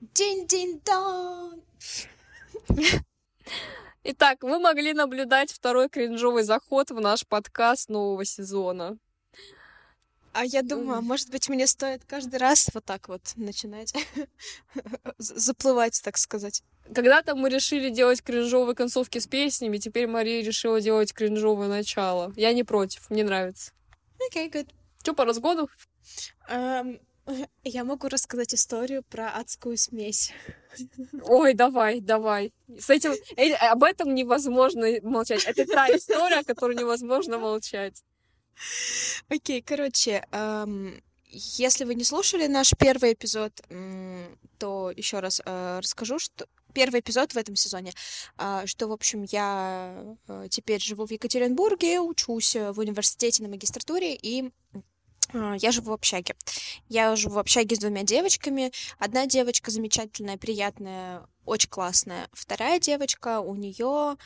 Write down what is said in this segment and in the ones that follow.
Дин-дин-дон! Итак, вы могли наблюдать второй кринжовый заход в наш подкаст нового сезона. А я думаю, может быть, мне стоит каждый раз вот так вот начинать заплывать, так сказать. Когда-то мы решили делать кринжовые концовки с песнями, теперь Мария решила делать кринжовое начало. Я не против, мне нравится. Окей, okay, good. Что по разгону? Um, я могу рассказать историю про адскую смесь. Ой, давай, давай. С этим э, об этом невозможно молчать. Это та история, о которой невозможно молчать. Окей, okay, короче, эм, если вы не слушали наш первый эпизод, то еще раз э, расскажу, что первый эпизод в этом сезоне, э, что, в общем, я э, теперь живу в Екатеринбурге, учусь в университете на магистратуре, и я живу в общаге. Я живу в общаге с двумя девочками. Одна девочка замечательная, приятная, очень классная. Вторая девочка, у нее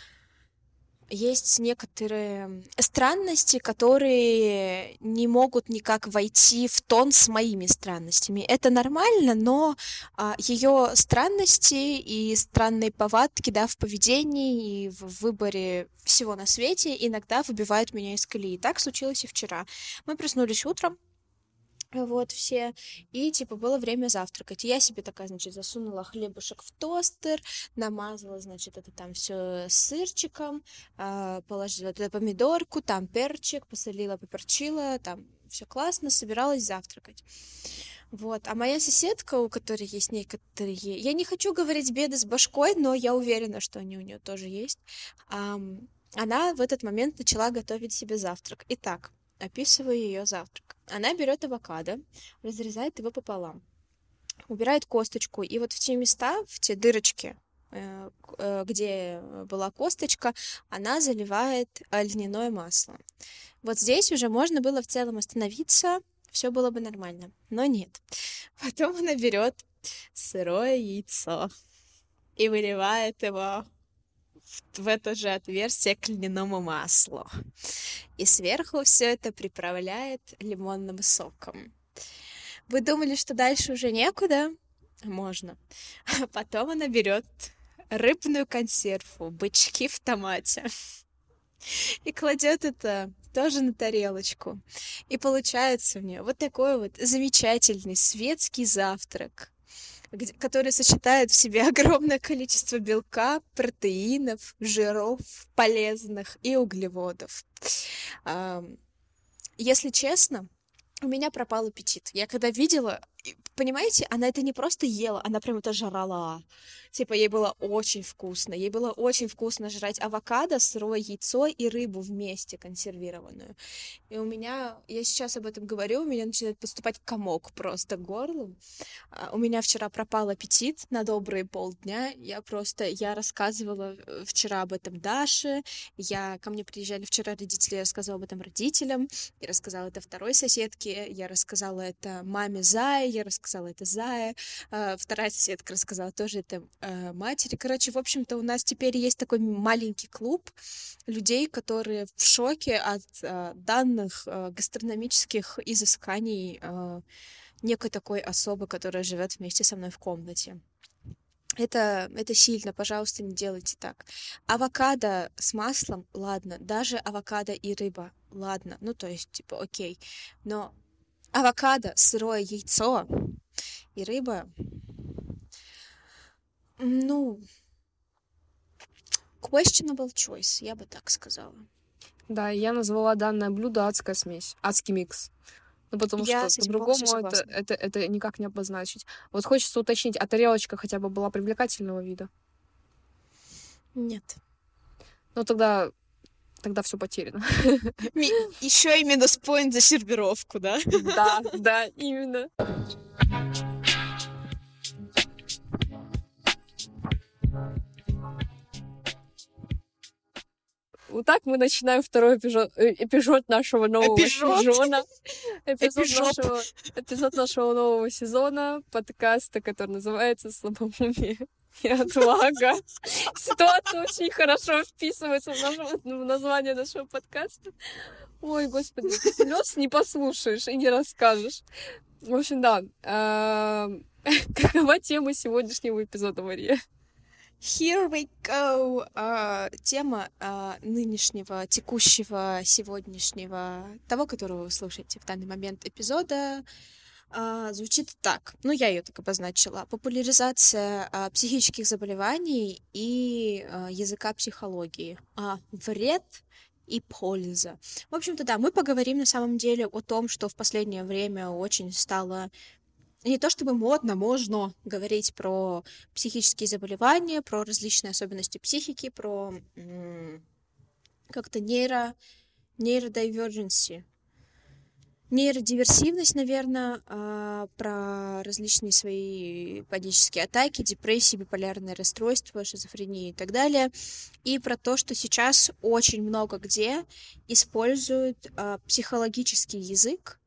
есть некоторые странности, которые не могут никак войти в тон с моими странностями. Это нормально, но а, ее странности и странные повадки да, в поведении и в выборе всего на свете иногда выбивают меня из колеи. Так случилось и вчера. Мы проснулись утром, вот все. И, типа, было время завтракать. Я себе такая, значит, засунула хлебушек в тостер, намазала, значит, это там все сырчиком, э, положила туда помидорку, там перчик, посолила, поперчила, там все классно, собиралась завтракать. Вот. А моя соседка, у которой есть некоторые... Я не хочу говорить беды с башкой, но я уверена, что они у нее тоже есть. Она в этот момент начала готовить себе завтрак. Итак, описываю ее завтрак. Она берет авокадо, разрезает его пополам, убирает косточку, и вот в те места, в те дырочки, э, э, где была косточка, она заливает льняное масло. Вот здесь уже можно было в целом остановиться, все было бы нормально, но нет. Потом она берет сырое яйцо и выливает его в это же отверстие к льняному маслу. И сверху все это приправляет лимонным соком. Вы думали, что дальше уже некуда? Можно. А потом она берет рыбную консерву, бычки в томате и кладет это тоже на тарелочку. И получается у нее вот такой вот замечательный светский завтрак который сочетает в себе огромное количество белка, протеинов, жиров, полезных и углеводов. Если честно, у меня пропал аппетит. Я когда видела, понимаете, она это не просто ела, она прям это жрала. Типа, ей было очень вкусно. Ей было очень вкусно жрать авокадо, сырое яйцо и рыбу вместе консервированную. И у меня, я сейчас об этом говорю, у меня начинает поступать комок просто к горлу. А, у меня вчера пропал аппетит на добрые полдня. Я просто, я рассказывала э, вчера об этом Даше. Я, ко мне приезжали вчера родители, я рассказала об этом родителям. Я рассказала это второй соседке. Я рассказала это маме Зае. Я рассказала это Зае. А, вторая соседка рассказала тоже это э, матери. Короче, в общем-то, у нас теперь есть такой маленький клуб людей, которые в шоке от э, данных э, гастрономических изысканий некой такой особы, которая живет вместе со мной в комнате. Это, это сильно, пожалуйста, не делайте так. Авокадо с маслом, ладно, даже авокадо и рыба, ладно, ну то есть, типа, окей. Но авокадо, сырое яйцо и рыба ну, questionable choice, я бы так сказала. Да, я назвала данное блюдо адская смесь, адский микс. Ну, потому я что по-другому это, это, это никак не обозначить. Вот хочется уточнить, а тарелочка хотя бы была привлекательного вида? Нет. Ну, тогда тогда все потеряно. Еще и минус поинт за сервировку, да? Да, да, именно. Вот так мы начинаем второй эпизод, э, эпизод нашего нового эпизод. сезона. Эпизод, эпизод. Нашего, эпизод нашего нового сезона подкаста, который называется «Слабоумие и отвага». Ситуация очень хорошо вписывается в, наше, в название нашего подкаста. Ой, господи, слез не послушаешь и не расскажешь. В общем, да. Э, Какова тема сегодняшнего эпизода, Мария? Here we go! Uh, тема uh, нынешнего, текущего, сегодняшнего, того, которого вы слушаете в данный момент эпизода, uh, звучит так. Ну, я ее так обозначила. Популяризация uh, психических заболеваний и uh, языка психологии. Uh, вред и польза. В общем-то, да, мы поговорим на самом деле о том, что в последнее время очень стало не то чтобы модно, можно говорить про психические заболевания, про различные особенности психики, про как-то нейро, нейродайверженси, нейродиверсивность, наверное, а, про различные свои панические атаки, депрессии, биполярное расстройство, шизофрению и так далее, и про то, что сейчас очень много где используют а, психологический язык,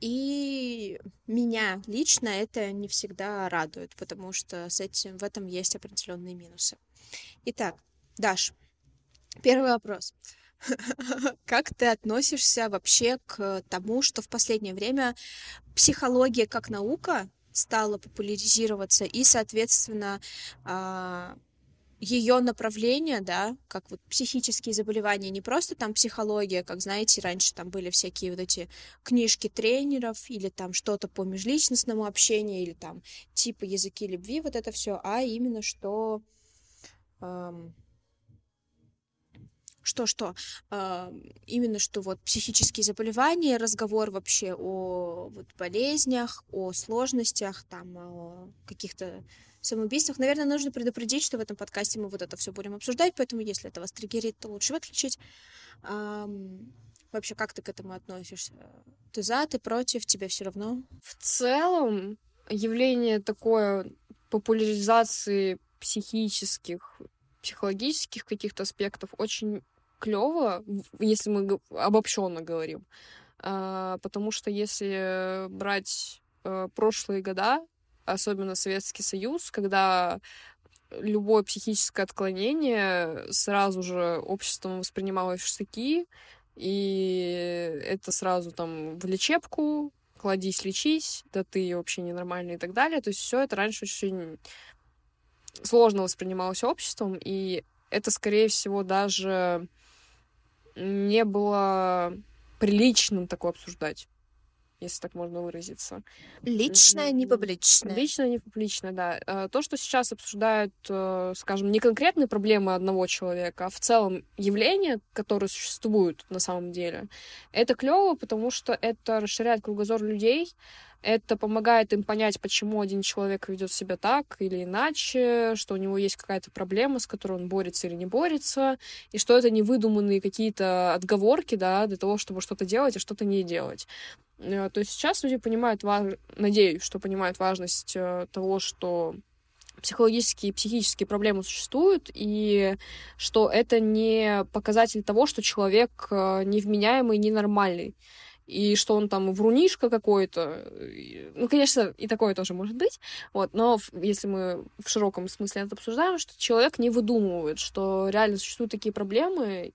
и меня лично это не всегда радует, потому что с этим в этом есть определенные минусы. Итак, Даш, первый вопрос. Как ты относишься вообще к тому, что в последнее время психология как наука стала популяризироваться и, соответственно, а, ее направление, да, как вот психические заболевания, не просто там психология, как знаете, раньше там были всякие вот эти книжки тренеров или там что-то по межличностному общению или там типа языки любви, вот это все, а именно что эм, что-что, э, именно что вот психические заболевания, разговор вообще о вот, болезнях, о сложностях, там, о каких-то самоубийствах. Наверное, нужно предупредить, что в этом подкасте мы вот это все будем обсуждать, поэтому если это вас триггерит, то лучше выключить. Вообще, как ты к этому относишься? Ты за, ты против, тебе все равно? В целом, явление такое популяризации психических, психологических каких-то аспектов очень клево, если мы обобщенно говорим. А, потому что если брать э, прошлые года, особенно Советский Союз, когда любое психическое отклонение сразу же обществом воспринималось в штыки, и это сразу там в лечебку, кладись, лечись, да ты вообще ненормальный и так далее. То есть все это раньше очень сложно воспринималось обществом, и это, скорее всего, даже не было приличным такое обсуждать если так можно выразиться. Личное, не публичное. Личное, не публичное, да. Э, то, что сейчас обсуждают, э, скажем, не конкретные проблемы одного человека, а в целом явления, которые существуют на самом деле, это клево, потому что это расширяет кругозор людей, это помогает им понять, почему один человек ведет себя так или иначе, что у него есть какая-то проблема, с которой он борется или не борется, и что это не выдуманные какие-то отговорки, да, для того, чтобы что-то делать, а что-то не делать. Э, то есть сейчас люди понимают, надеюсь, что понимают важность э, того, что психологические и психические проблемы существуют, и что это не показатель того, что человек э, невменяемый, ненормальный и что он там врунишка какой-то. Ну, конечно, и такое тоже может быть. Вот, но если мы в широком смысле это обсуждаем, что человек не выдумывает, что реально существуют такие проблемы,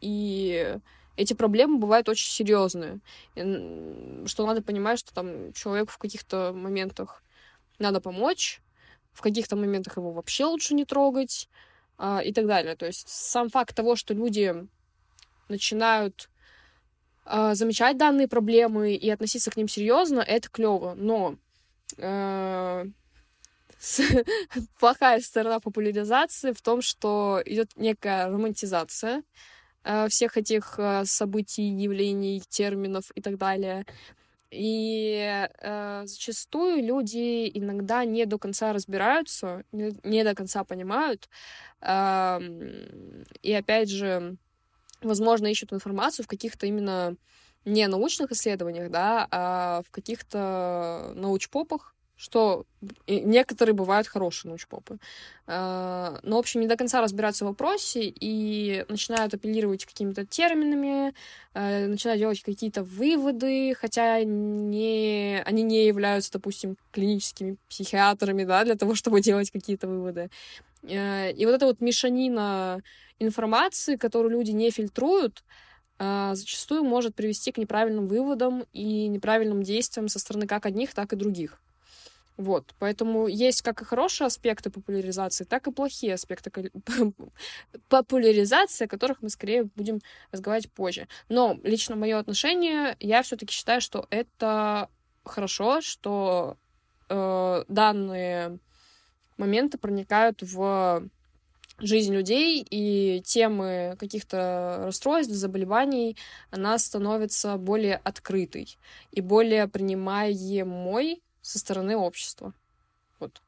и эти проблемы бывают очень серьезные. Что надо понимать, что там человеку в каких-то моментах надо помочь, в каких-то моментах его вообще лучше не трогать а, и так далее. То есть сам факт того, что люди начинают а, замечать данные проблемы и относиться к ним серьезно, это клево. Но э, плохая сторона популяризации в том, что идет некая романтизация всех этих э, событий, явлений, терминов и так далее. И э, зачастую люди иногда не до конца разбираются, не, не до конца понимают. Э, и опять же, возможно, ищут информацию в каких-то именно не научных исследованиях, да, а в каких-то научпопах, что некоторые бывают хорошие научпопы. А, но, в общем, не до конца разбираются в вопросе и начинают апеллировать какими-то терминами, а, начинают делать какие-то выводы, хотя не, они не являются, допустим, клиническими психиатрами, да, для того, чтобы делать какие-то выводы. А, и вот эта вот мешанина информации, которую люди не фильтруют, зачастую может привести к неправильным выводам и неправильным действиям со стороны как одних, так и других. Вот, поэтому есть как и хорошие аспекты популяризации, так и плохие аспекты популяризации, о которых мы скорее будем разговаривать позже. Но лично мое отношение, я все-таки считаю, что это хорошо, что э, данные моменты проникают в жизнь людей, и темы каких-то расстройств, заболеваний, она становится более открытой и более принимаемой со стороны общества. Вот.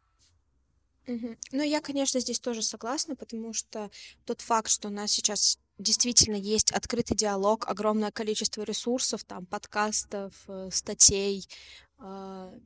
Угу. Ну, я, конечно, здесь тоже согласна, потому что тот факт, что у нас сейчас действительно есть открытый диалог, огромное количество ресурсов, там, подкастов, э, статей,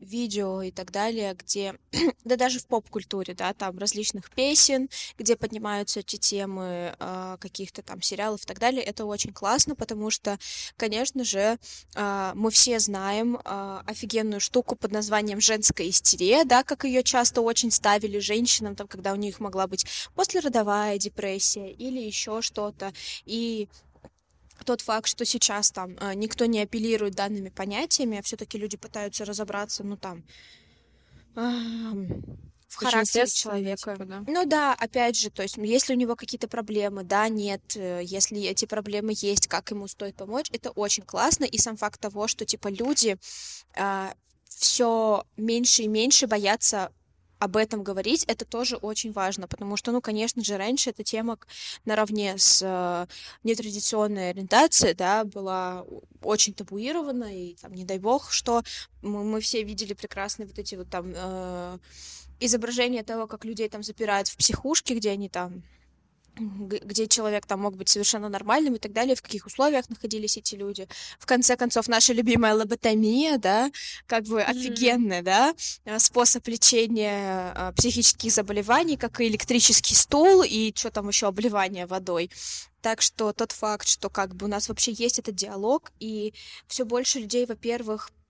видео и так далее, где, да даже в поп-культуре, да, там различных песен, где поднимаются эти темы э, каких-то там сериалов и так далее, это очень классно, потому что, конечно же, э, мы все знаем э, офигенную штуку под названием женская истерия, да, как ее часто очень ставили женщинам, там, когда у них могла быть послеродовая депрессия или еще что-то, и тот факт, что сейчас там э, никто не апеллирует данными понятиями, а все-таки люди пытаются разобраться, ну там, в характере человека. Типа, да? Ну да, опять же, то есть, если у него какие-то проблемы, да, нет, э, если эти проблемы есть, как ему стоит помочь, это очень классно. И сам факт того, что типа люди э, все меньше и меньше боятся об этом говорить, это тоже очень важно, потому что, ну, конечно же, раньше эта тема наравне с э, нетрадиционной ориентацией, да, была очень табуирована, и там, не дай бог, что мы, мы все видели прекрасные вот эти вот там э, изображения того, как людей там запирают в психушке, где они там где человек там мог быть совершенно нормальным и так далее, в каких условиях находились эти люди. В конце концов, наша любимая лоботомия, да, как бы mm-hmm. офигенный, да, э, способ лечения а, психических заболеваний, как и электрический стул и что там еще, обливание водой. Так что тот факт, что как бы у нас вообще есть этот диалог, и все больше людей, во-первых, Э,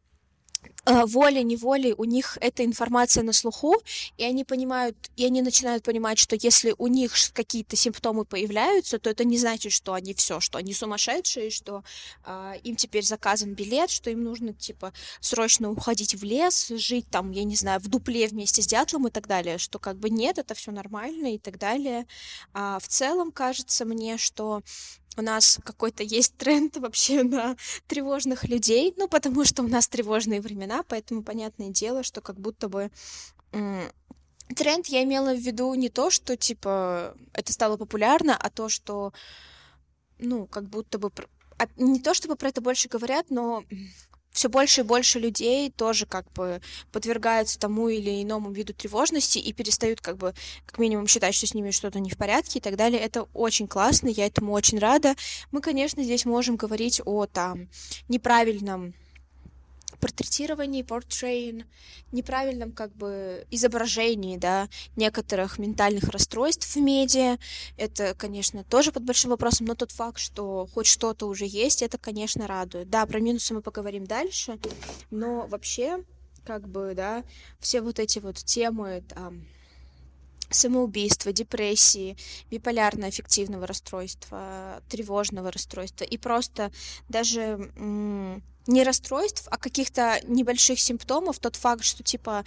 волей-неволей у них эта информация на слуху, и они понимают, и они начинают понимать, что если у них какие-то симптомы появляются, то это не значит, что они все, что они сумасшедшие, что э, им теперь заказан билет, что им нужно типа срочно уходить в лес, жить там, я не знаю, в дупле вместе с дятлом и так далее, что как бы нет, это все нормально и так далее. А в целом кажется мне, что у нас какой-то есть тренд вообще на тревожных людей, ну, потому что у нас тревожные времена, поэтому понятное дело, что как будто бы тренд я имела в виду не то, что, типа, это стало популярно, а то, что, ну, как будто бы... А, не то, чтобы про это больше говорят, но все больше и больше людей тоже как бы подвергаются тому или иному виду тревожности и перестают как бы как минимум считать, что с ними что-то не в порядке и так далее. Это очень классно, я этому очень рада. Мы, конечно, здесь можем говорить о там неправильном портретировании, портрейн, неправильном как бы изображении, да, некоторых ментальных расстройств в медиа. Это, конечно, тоже под большим вопросом, но тот факт, что хоть что-то уже есть, это, конечно, радует. Да, про минусы мы поговорим дальше, но вообще, как бы, да, все вот эти вот темы, там, самоубийства, депрессии, биполярно-аффективного расстройства, тревожного расстройства и просто даже не расстройств, а каких-то небольших симптомов, тот факт, что типа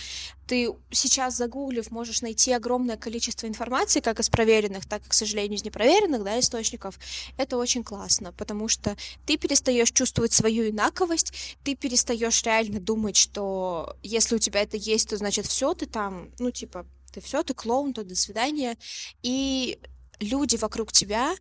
ты сейчас загуглив можешь найти огромное количество информации, как из проверенных, так и, к сожалению, из непроверенных да, источников, это очень классно, потому что ты перестаешь чувствовать свою инаковость, ты перестаешь реально думать, что если у тебя это есть, то значит все, ты там, ну типа, ты все, ты клоун, то до свидания. И люди вокруг тебя,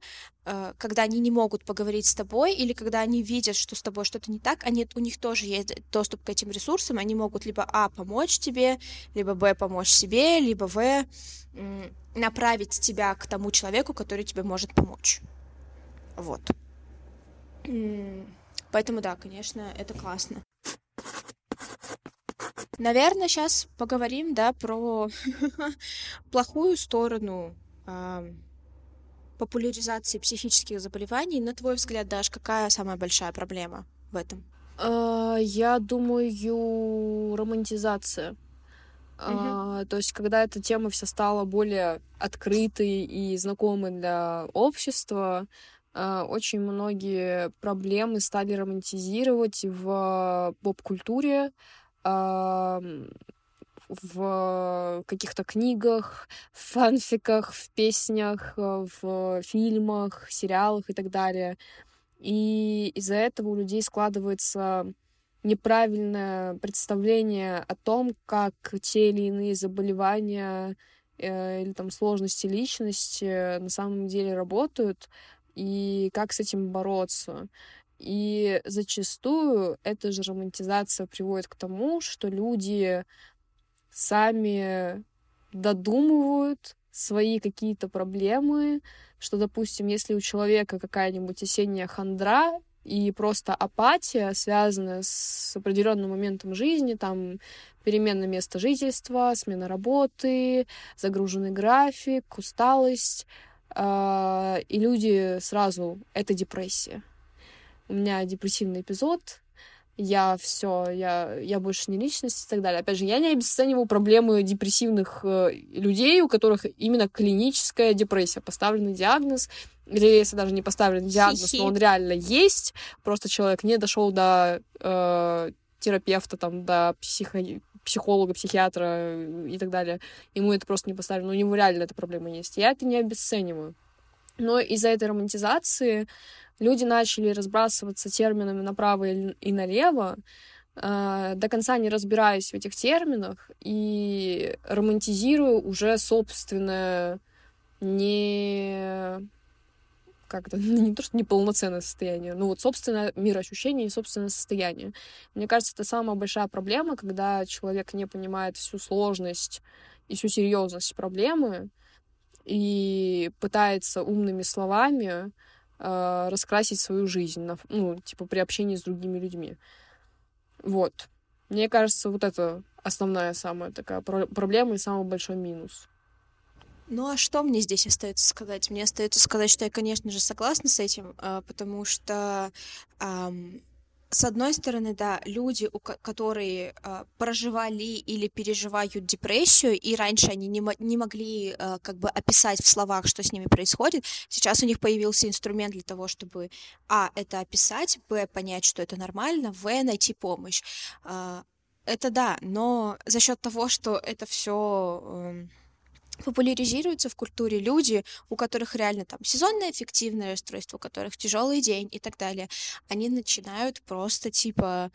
э, когда они не могут поговорить с тобой, или когда они видят, что с тобой что-то не так, они, у них тоже есть доступ к этим ресурсам, они могут либо А помочь тебе, либо Б помочь себе, либо В направить тебя к тому человеку, который тебе может помочь. Вот. Поэтому да, конечно, это классно. Наверное, сейчас поговорим, да, про плохую сторону популяризации психических заболеваний. На твой взгляд, Даш, какая самая большая проблема в этом? А, я думаю, романтизация. Uh-huh. то есть, когда эта тема вся стала более открытой и знакомой для общества, а, очень многие проблемы стали романтизировать в поп-культуре, в каких-то книгах, в фанфиках, в песнях, в фильмах, сериалах и так далее. И из-за этого у людей складывается неправильное представление о том, как те или иные заболевания э, или там сложности личности на самом деле работают и как с этим бороться. И зачастую эта же романтизация приводит к тому, что люди сами додумывают свои какие-то проблемы, что, допустим, если у человека какая-нибудь осенняя хандра, и просто апатия, связанная с определенным моментом жизни, там перемена места жительства, смена работы, загруженный график, усталость, э, и люди сразу это депрессия. У меня депрессивный эпизод, я все, я, я больше не личность и так далее. Опять же, я не обесцениваю проблемы депрессивных э, людей, у которых именно клиническая депрессия, поставленный диагноз, или если даже не поставлен диагноз, но он реально есть, просто человек не дошел до э, терапевта, там, до психо психолога, психиатра и так далее, ему это просто не поставлено, у него реально эта проблема есть. Я это не обесцениваю. Но из-за этой романтизации люди начали разбрасываться терминами направо и налево, а, до конца не разбираясь в этих терминах и романтизируя уже собственное не как то не то, что неполноценное состояние, но вот собственное мироощущение и собственное состояние. Мне кажется, это самая большая проблема, когда человек не понимает всю сложность и всю серьезность проблемы и пытается умными словами э, раскрасить свою жизнь, на, ну, типа, при общении с другими людьми. Вот. Мне кажется, вот это основная самая такая проблема и самый большой минус. Ну а что мне здесь остается сказать? Мне остается сказать, что я, конечно же, согласна с этим, а, потому что с одной стороны, да, люди, у которые э, проживали или переживают депрессию, и раньше они не, не могли э, как бы описать в словах, что с ними происходит, сейчас у них появился инструмент для того, чтобы, а, это описать, б, понять, что это нормально, в, найти помощь. Э, это да, но за счет того, что это все... Э, популяризируются в культуре люди, у которых реально там сезонное эффективное расстройство, у которых тяжелый день и так далее, они начинают просто типа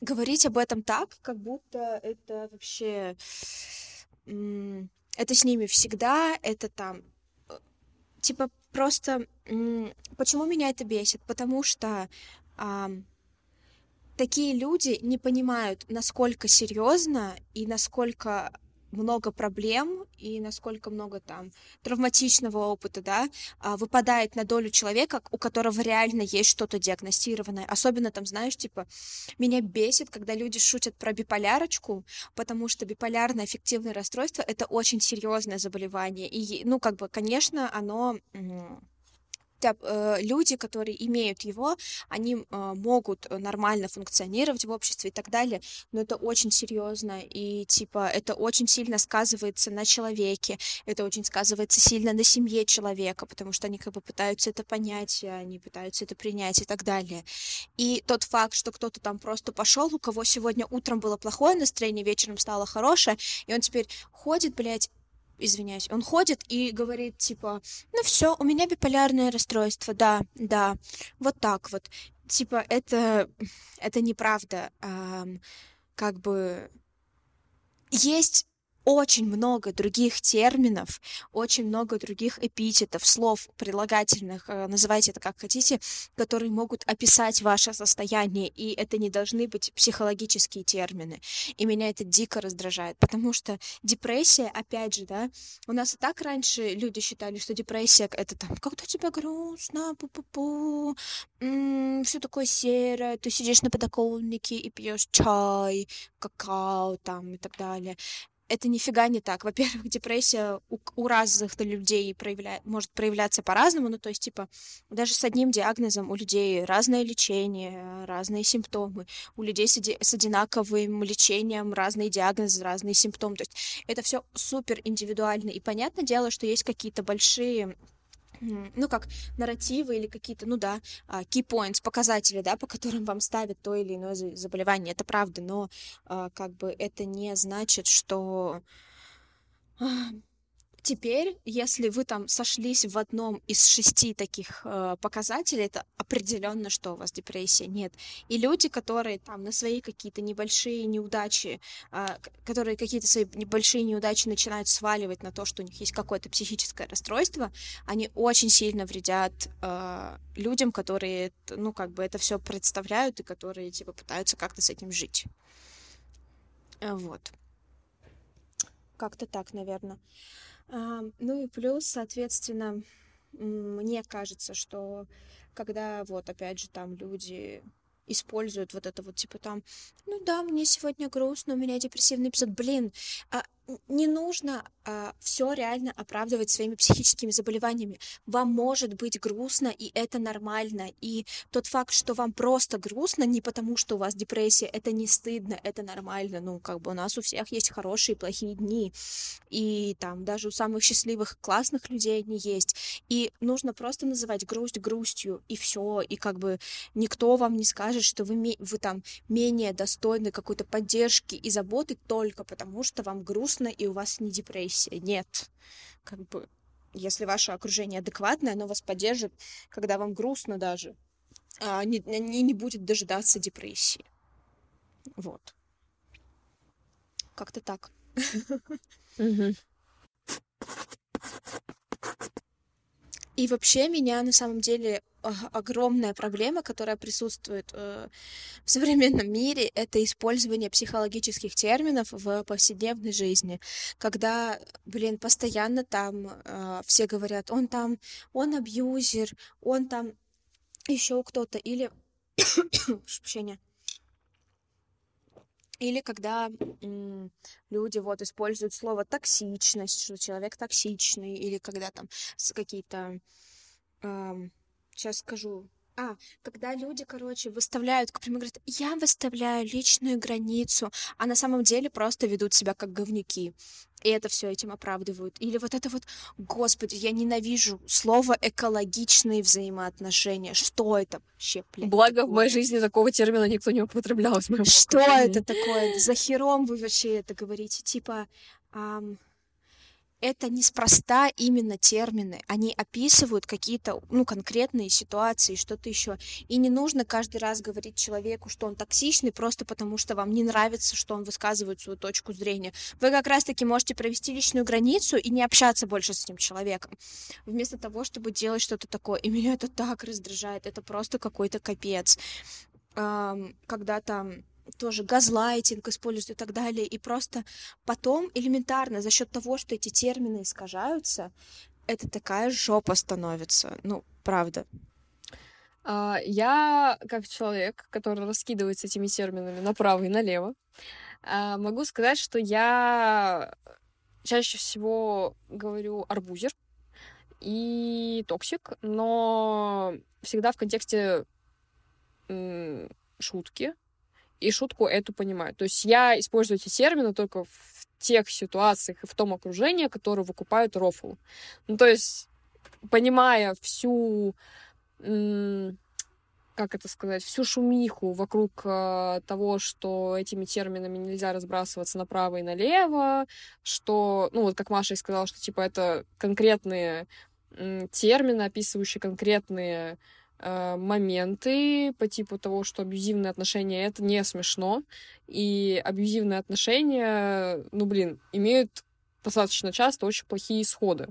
говорить об этом так, как будто это вообще это с ними всегда, это там э, типа просто почему меня это бесит? Потому что такие люди не понимают, насколько серьезно и насколько много проблем и насколько много там травматичного опыта, да, а, выпадает на долю человека, у которого реально есть что-то диагностированное. Особенно там, знаешь, типа, меня бесит, когда люди шутят про биполярочку, потому что биполярное аффективное расстройство — это очень серьезное заболевание. И, ну, как бы, конечно, оно люди, которые имеют его, они э, могут нормально функционировать в обществе и так далее, но это очень серьезно, и типа это очень сильно сказывается на человеке, это очень сказывается сильно на семье человека, потому что они как бы пытаются это понять, они пытаются это принять и так далее. И тот факт, что кто-то там просто пошел, у кого сегодня утром было плохое настроение, вечером стало хорошее, и он теперь ходит, блядь, извиняюсь, он ходит и говорит, типа, ну все, у меня биполярное расстройство, да, да, вот так вот. Типа, это, это неправда. А, как бы есть очень много других терминов, очень много других эпитетов, слов, прилагательных, э, называйте это как хотите, которые могут описать ваше состояние, и это не должны быть психологические термины. И меня это дико раздражает, потому что депрессия, опять же, да, у нас и так раньше люди считали, что депрессия это там, когда тебе грустно, пу-пу-пу, все такое серое, ты сидишь на подоконнике и пьешь чай, какао там и так далее это нифига не так. Во-первых, депрессия у, у разных людей проявля... может проявляться по-разному. Ну, то есть, типа, даже с одним диагнозом у людей разное лечение, разные симптомы. У людей с, оди... с одинаковым лечением разные диагнозы, разные симптомы. То есть это все супер индивидуально. И понятное дело, что есть какие-то большие ну, как нарративы или какие-то, ну да, а, key points, показатели, да, по которым вам ставят то или иное заболевание, это правда, но а, как бы это не значит, что Теперь, если вы там сошлись в одном из шести таких э, показателей, это определенно, что у вас депрессия. Нет. И люди, которые там на свои какие-то небольшие неудачи, э, которые какие-то свои небольшие неудачи начинают сваливать на то, что у них есть какое-то психическое расстройство, они очень сильно вредят э, людям, которые, ну, как бы это все представляют и которые, типа, пытаются как-то с этим жить. Э, вот. Как-то так, наверное. Ну и плюс, соответственно, мне кажется, что когда вот опять же там люди используют вот это вот типа там, ну да, мне сегодня грустно, у меня депрессивный эпизод, блин, а не нужно а, все реально оправдывать своими психическими заболеваниями. Вам может быть грустно, и это нормально. И тот факт, что вам просто грустно, не потому, что у вас депрессия, это не стыдно, это нормально. Ну, как бы у нас у всех есть хорошие и плохие дни. И там даже у самых счастливых, классных людей они есть. И нужно просто называть грусть грустью, и все. И как бы никто вам не скажет, что вы, вы там менее достойны какой-то поддержки и заботы только потому, что вам грустно грустно, и у вас не депрессия. Нет. Как бы, если ваше окружение адекватное, оно вас поддержит, когда вам грустно даже, а не, не, не будет дожидаться депрессии. Вот. Как-то так. И вообще меня на самом деле огромная проблема, которая присутствует э, в современном мире, это использование психологических терминов в повседневной жизни. Когда, блин, постоянно там э, все говорят, он там, он абьюзер, он там еще кто-то, или... Прощения. Или когда м, люди вот используют слово токсичность, что человек токсичный, или когда там какие-то эм, сейчас скажу. А, когда люди, короче, выставляют, к примеру, говорят, я выставляю личную границу, а на самом деле просто ведут себя как говнюки. И это все этим оправдывают. Или вот это вот, господи, я ненавижу слово экологичные взаимоотношения. Что это вообще, блядь? Благо, такое? в моей жизни такого термина никто не употреблял. Что это такое? За хером вы вообще это говорите? Типа, ам, это неспроста именно термины. Они описывают какие-то, ну, конкретные ситуации, что-то еще. И не нужно каждый раз говорить человеку, что он токсичный, просто потому что вам не нравится, что он высказывает свою точку зрения. Вы как раз-таки можете провести личную границу и не общаться больше с этим человеком. Вместо того, чтобы делать что-то такое. И меня это так раздражает. Это просто какой-то капец. Когда там тоже газлайтинг используют и так далее. И просто потом элементарно за счет того, что эти термины искажаются, это такая жопа становится. Ну, правда. А, я, как человек, который раскидывается этими терминами направо и налево, а, могу сказать, что я чаще всего говорю арбузер и токсик, но всегда в контексте шутки, и шутку эту понимают. То есть я использую эти термины только в тех ситуациях и в том окружении, которое выкупают rofl. Ну, то есть, понимая всю, как это сказать, всю шумиху вокруг э, того, что этими терминами нельзя разбрасываться направо и налево, что, ну, вот как Маша и сказала, что, типа, это конкретные термины, описывающие конкретные моменты по типу того, что абьюзивные отношения это не смешно, и абьюзивные отношения, ну блин, имеют достаточно часто очень плохие исходы.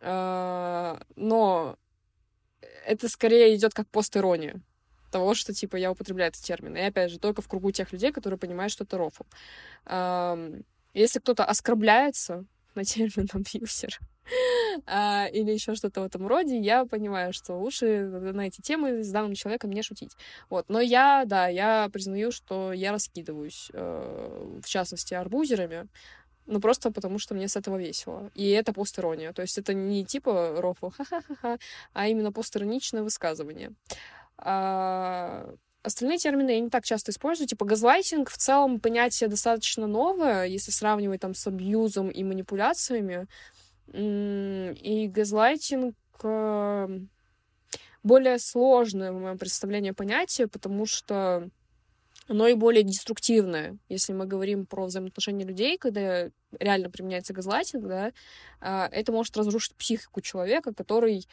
Э, но это скорее идет как постирония того, что типа я употребляю этот термин. И опять же, только в кругу тех людей, которые понимают, что это рофл. Эм, если кто-то оскорбляется на термин абьюзер, а, или еще что-то в этом роде, я понимаю, что лучше на эти темы с данным человеком не шутить. Вот. Но я, да, я признаю, что я раскидываюсь, э, в частности, арбузерами, ну, просто потому что мне с этого весело. И это постерония. То есть это не типа рофл, ха-ха-ха, а именно постероничное высказывание. А, остальные термины я не так часто использую. Типа газлайтинг в целом понятие достаточно новое, если сравнивать там с абьюзом и манипуляциями. И газлайтинг к более сложное в моем представлении понятие, потому что оно и более деструктивное. Если мы говорим про взаимоотношения людей, когда реально применяется газлайтинг, да, а, это может разрушить психику человека, который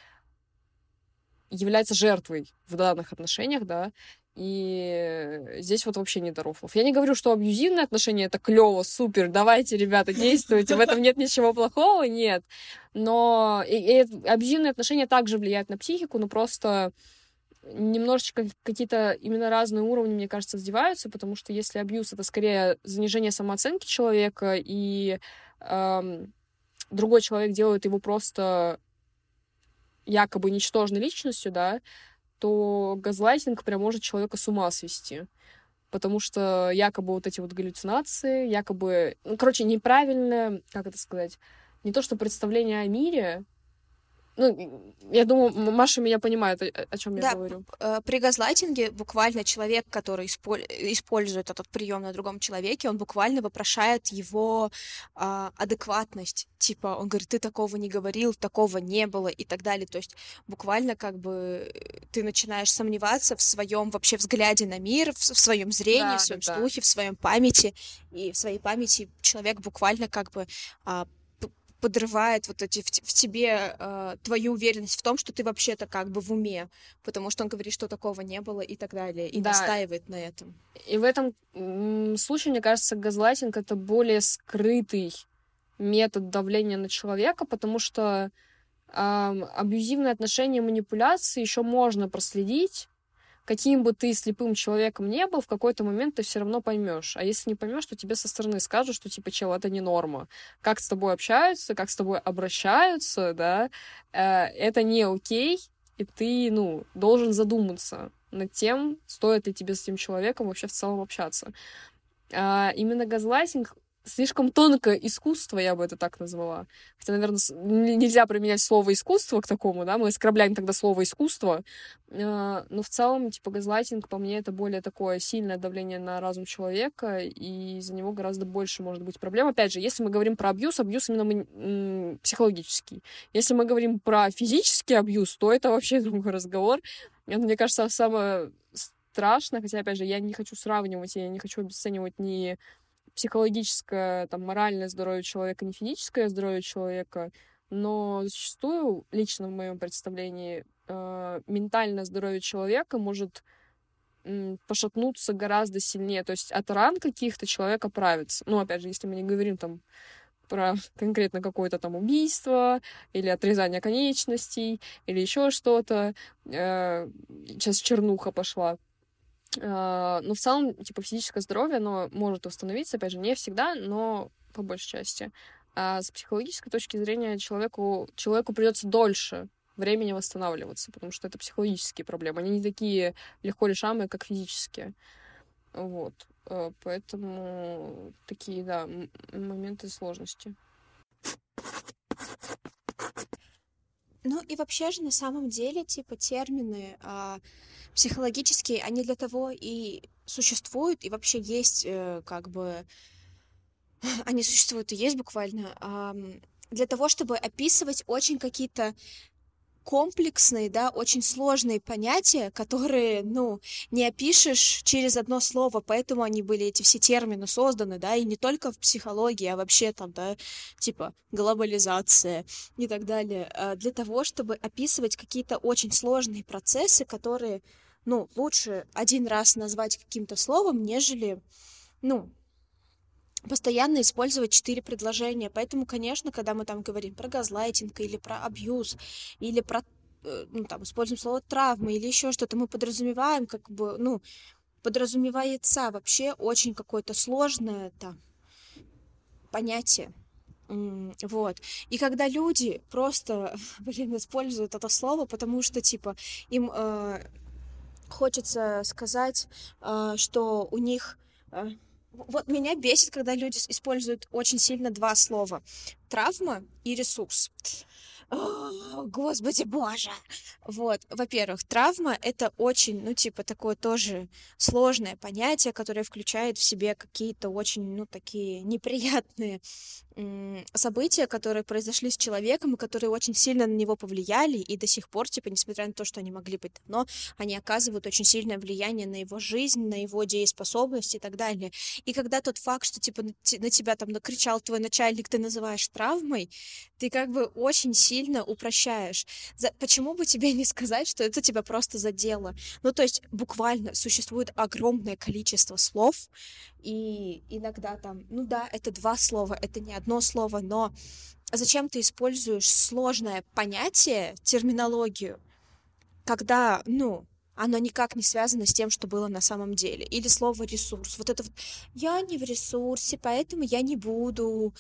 является жертвой в данных отношениях, да, и здесь вот вообще не до рофлов. Я не говорю, что абьюзивные отношения это клево, супер, давайте, ребята, действуйте, в этом нет ничего плохого, нет. Но и, и абьюзивные отношения также влияют на психику, но просто немножечко какие-то именно разные уровни, мне кажется, задеваются, потому что если абьюз это скорее занижение самооценки человека, и эм, другой человек делает его просто якобы ничтожной личностью, да, то газлайтинг прям может человека с ума свести. Потому что якобы вот эти вот галлюцинации, якобы, ну, короче, неправильное, как это сказать, не то что представление о мире, ну, я думаю, Маша меня понимает, о, чем да, я говорю. Э, при газлайтинге буквально человек, который использует этот прием на другом человеке, он буквально вопрошает его а, адекватность. Типа, он говорит, ты такого не говорил, такого не было и так далее. То есть буквально как бы ты начинаешь сомневаться в своем вообще взгляде на мир, в, своем зрении, да, в своем да, слухе, в своем памяти. И в своей памяти человек буквально как бы а, подрывает вот эти в, в тебе э, твою уверенность в том, что ты вообще-то как бы в уме, потому что он говорит, что такого не было и так далее, и да. настаивает на этом. И в этом случае, мне кажется, газлайтинг это более скрытый метод давления на человека, потому что э, абьюзивные отношения, манипуляции еще можно проследить, каким бы ты слепым человеком не был, в какой-то момент ты все равно поймешь. А если не поймешь, то тебе со стороны скажут, что типа, чел, это не норма. Как с тобой общаются, как с тобой обращаются, да, э, это не окей, и ты, ну, должен задуматься над тем, стоит ли тебе с этим человеком вообще в целом общаться. А, именно газлайтинг слишком тонкое искусство, я бы это так назвала. Хотя, наверное, нельзя применять слово искусство к такому, да, мы оскорбляем тогда слово искусство. А, но в целом, типа, газлайтинг, по мне, это более такое сильное давление на разум человека, и из-за него гораздо больше может быть проблем. Опять же, если мы говорим про абьюз, абьюз именно психологический. Если мы говорим про физический абьюз, то это вообще другой разговор. Это, мне кажется, самое страшное, хотя, опять же, я не хочу сравнивать, я не хочу обесценивать ни психологическое, там, моральное здоровье человека, не физическое здоровье человека, но зачастую, лично в моем представлении, э, ментальное здоровье человека может пошатнуться гораздо сильнее. То есть от ран каких-то человек оправится. Ну, опять же, если мы не говорим там про конкретно какое-то там убийство или отрезание конечностей или еще что-то. Э, сейчас чернуха пошла. А, но в целом, типа, физическое здоровье, оно может восстановиться, опять же, не всегда, но по большей части. А с психологической точки зрения человеку, человеку придется дольше времени восстанавливаться, потому что это психологические проблемы. Они не такие легко решаемые, как физические. Вот. А, поэтому такие, да, моменты сложности. Ну и вообще же на самом деле, типа, термины а, психологические, они для того и существуют, и вообще есть э, как бы... Они существуют и есть буквально для того, чтобы описывать очень какие-то комплексные, да, очень сложные понятия, которые, ну, не опишешь через одно слово, поэтому они были, эти все термины созданы, да, и не только в психологии, а вообще там, да, типа глобализация и так далее, а для того, чтобы описывать какие-то очень сложные процессы, которые, ну, лучше один раз назвать каким-то словом, нежели, ну, постоянно использовать четыре предложения. Поэтому, конечно, когда мы там говорим про газлайтинг или про абьюз, или про э, ну, там, используем слово травма или еще что-то, мы подразумеваем, как бы, ну, подразумевается вообще очень какое-то сложное там понятие. Вот. И когда люди просто, блин, используют это слово, потому что, типа, им э, хочется сказать, э, что у них э, вот меня бесит, когда люди используют очень сильно два слова. Травма и ресурс. Господи боже! Вот, во-первых, травма — это очень, ну, типа, такое тоже сложное понятие, которое включает в себе какие-то очень, ну, такие неприятные события, которые произошли с человеком и которые очень сильно на него повлияли, и до сих пор, типа, несмотря на то, что они могли быть давно, они оказывают очень сильное влияние на его жизнь, на его дееспособность и так далее. И когда тот факт, что, типа, на тебя там накричал твой начальник, ты называешь травмой, ты как бы очень сильно упрощаешь. За... Почему бы тебе не сказать, что это тебя просто задело? Ну, то есть, буквально существует огромное количество слов, и иногда там, ну да, это два слова, это не одно слово, но зачем ты используешь сложное понятие, терминологию, когда, ну, оно никак не связано с тем, что было на самом деле. Или слово ресурс. Вот это вот я не в ресурсе, поэтому я не буду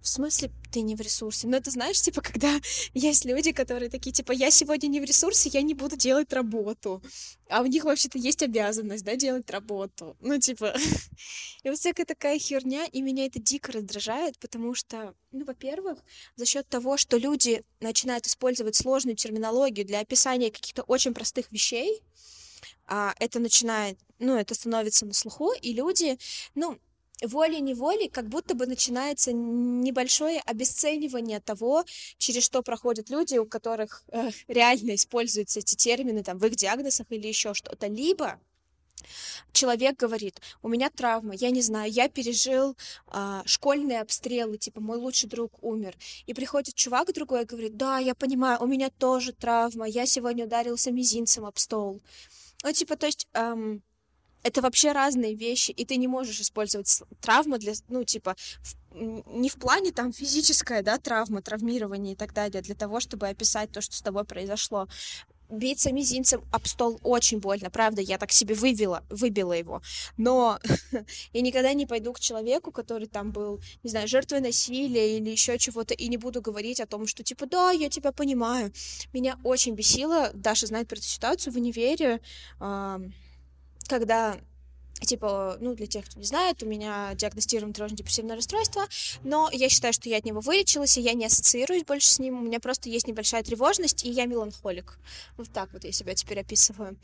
в смысле ты не в ресурсе? Ну, это знаешь, типа, когда есть люди, которые такие, типа, я сегодня не в ресурсе, я не буду делать работу. А у них вообще-то есть обязанность, да, делать работу. Ну, типа, и вот всякая такая херня, и меня это дико раздражает, потому что, ну, во-первых, за счет того, что люди начинают использовать сложную терминологию для описания каких-то очень простых вещей, а, это начинает, ну, это становится на слуху, и люди, ну, волей-неволей как будто бы начинается небольшое обесценивание того, через что проходят люди, у которых э, реально используются эти термины там, в их диагнозах или еще что-то. Либо человек говорит, у меня травма, я не знаю, я пережил а, школьные обстрелы, типа мой лучший друг умер, и приходит чувак другой и говорит, да, я понимаю, у меня тоже травма, я сегодня ударился мизинцем об стол. Ну, типа, то есть эм, это вообще разные вещи, и ты не можешь использовать травму для, ну, типа, в, не в плане там физическая, да, травма, травмирование и так далее, для того, чтобы описать то, что с тобой произошло. Биться мизинцем об стол очень больно, правда, я так себе вывела, выбила его, но я никогда не пойду к человеку, который там был, не знаю, жертвой насилия или еще чего-то, и не буду говорить о том, что типа, да, я тебя понимаю. Меня очень бесило, Даша знает про эту ситуацию в универе, э когда Типа, ну, для тех, кто не знает, у меня диагностировано тревожно-депрессивное расстройство, но я считаю, что я от него вылечилась, и я не ассоциируюсь больше с ним, у меня просто есть небольшая тревожность, и я меланхолик. Вот так вот я себя теперь описываю.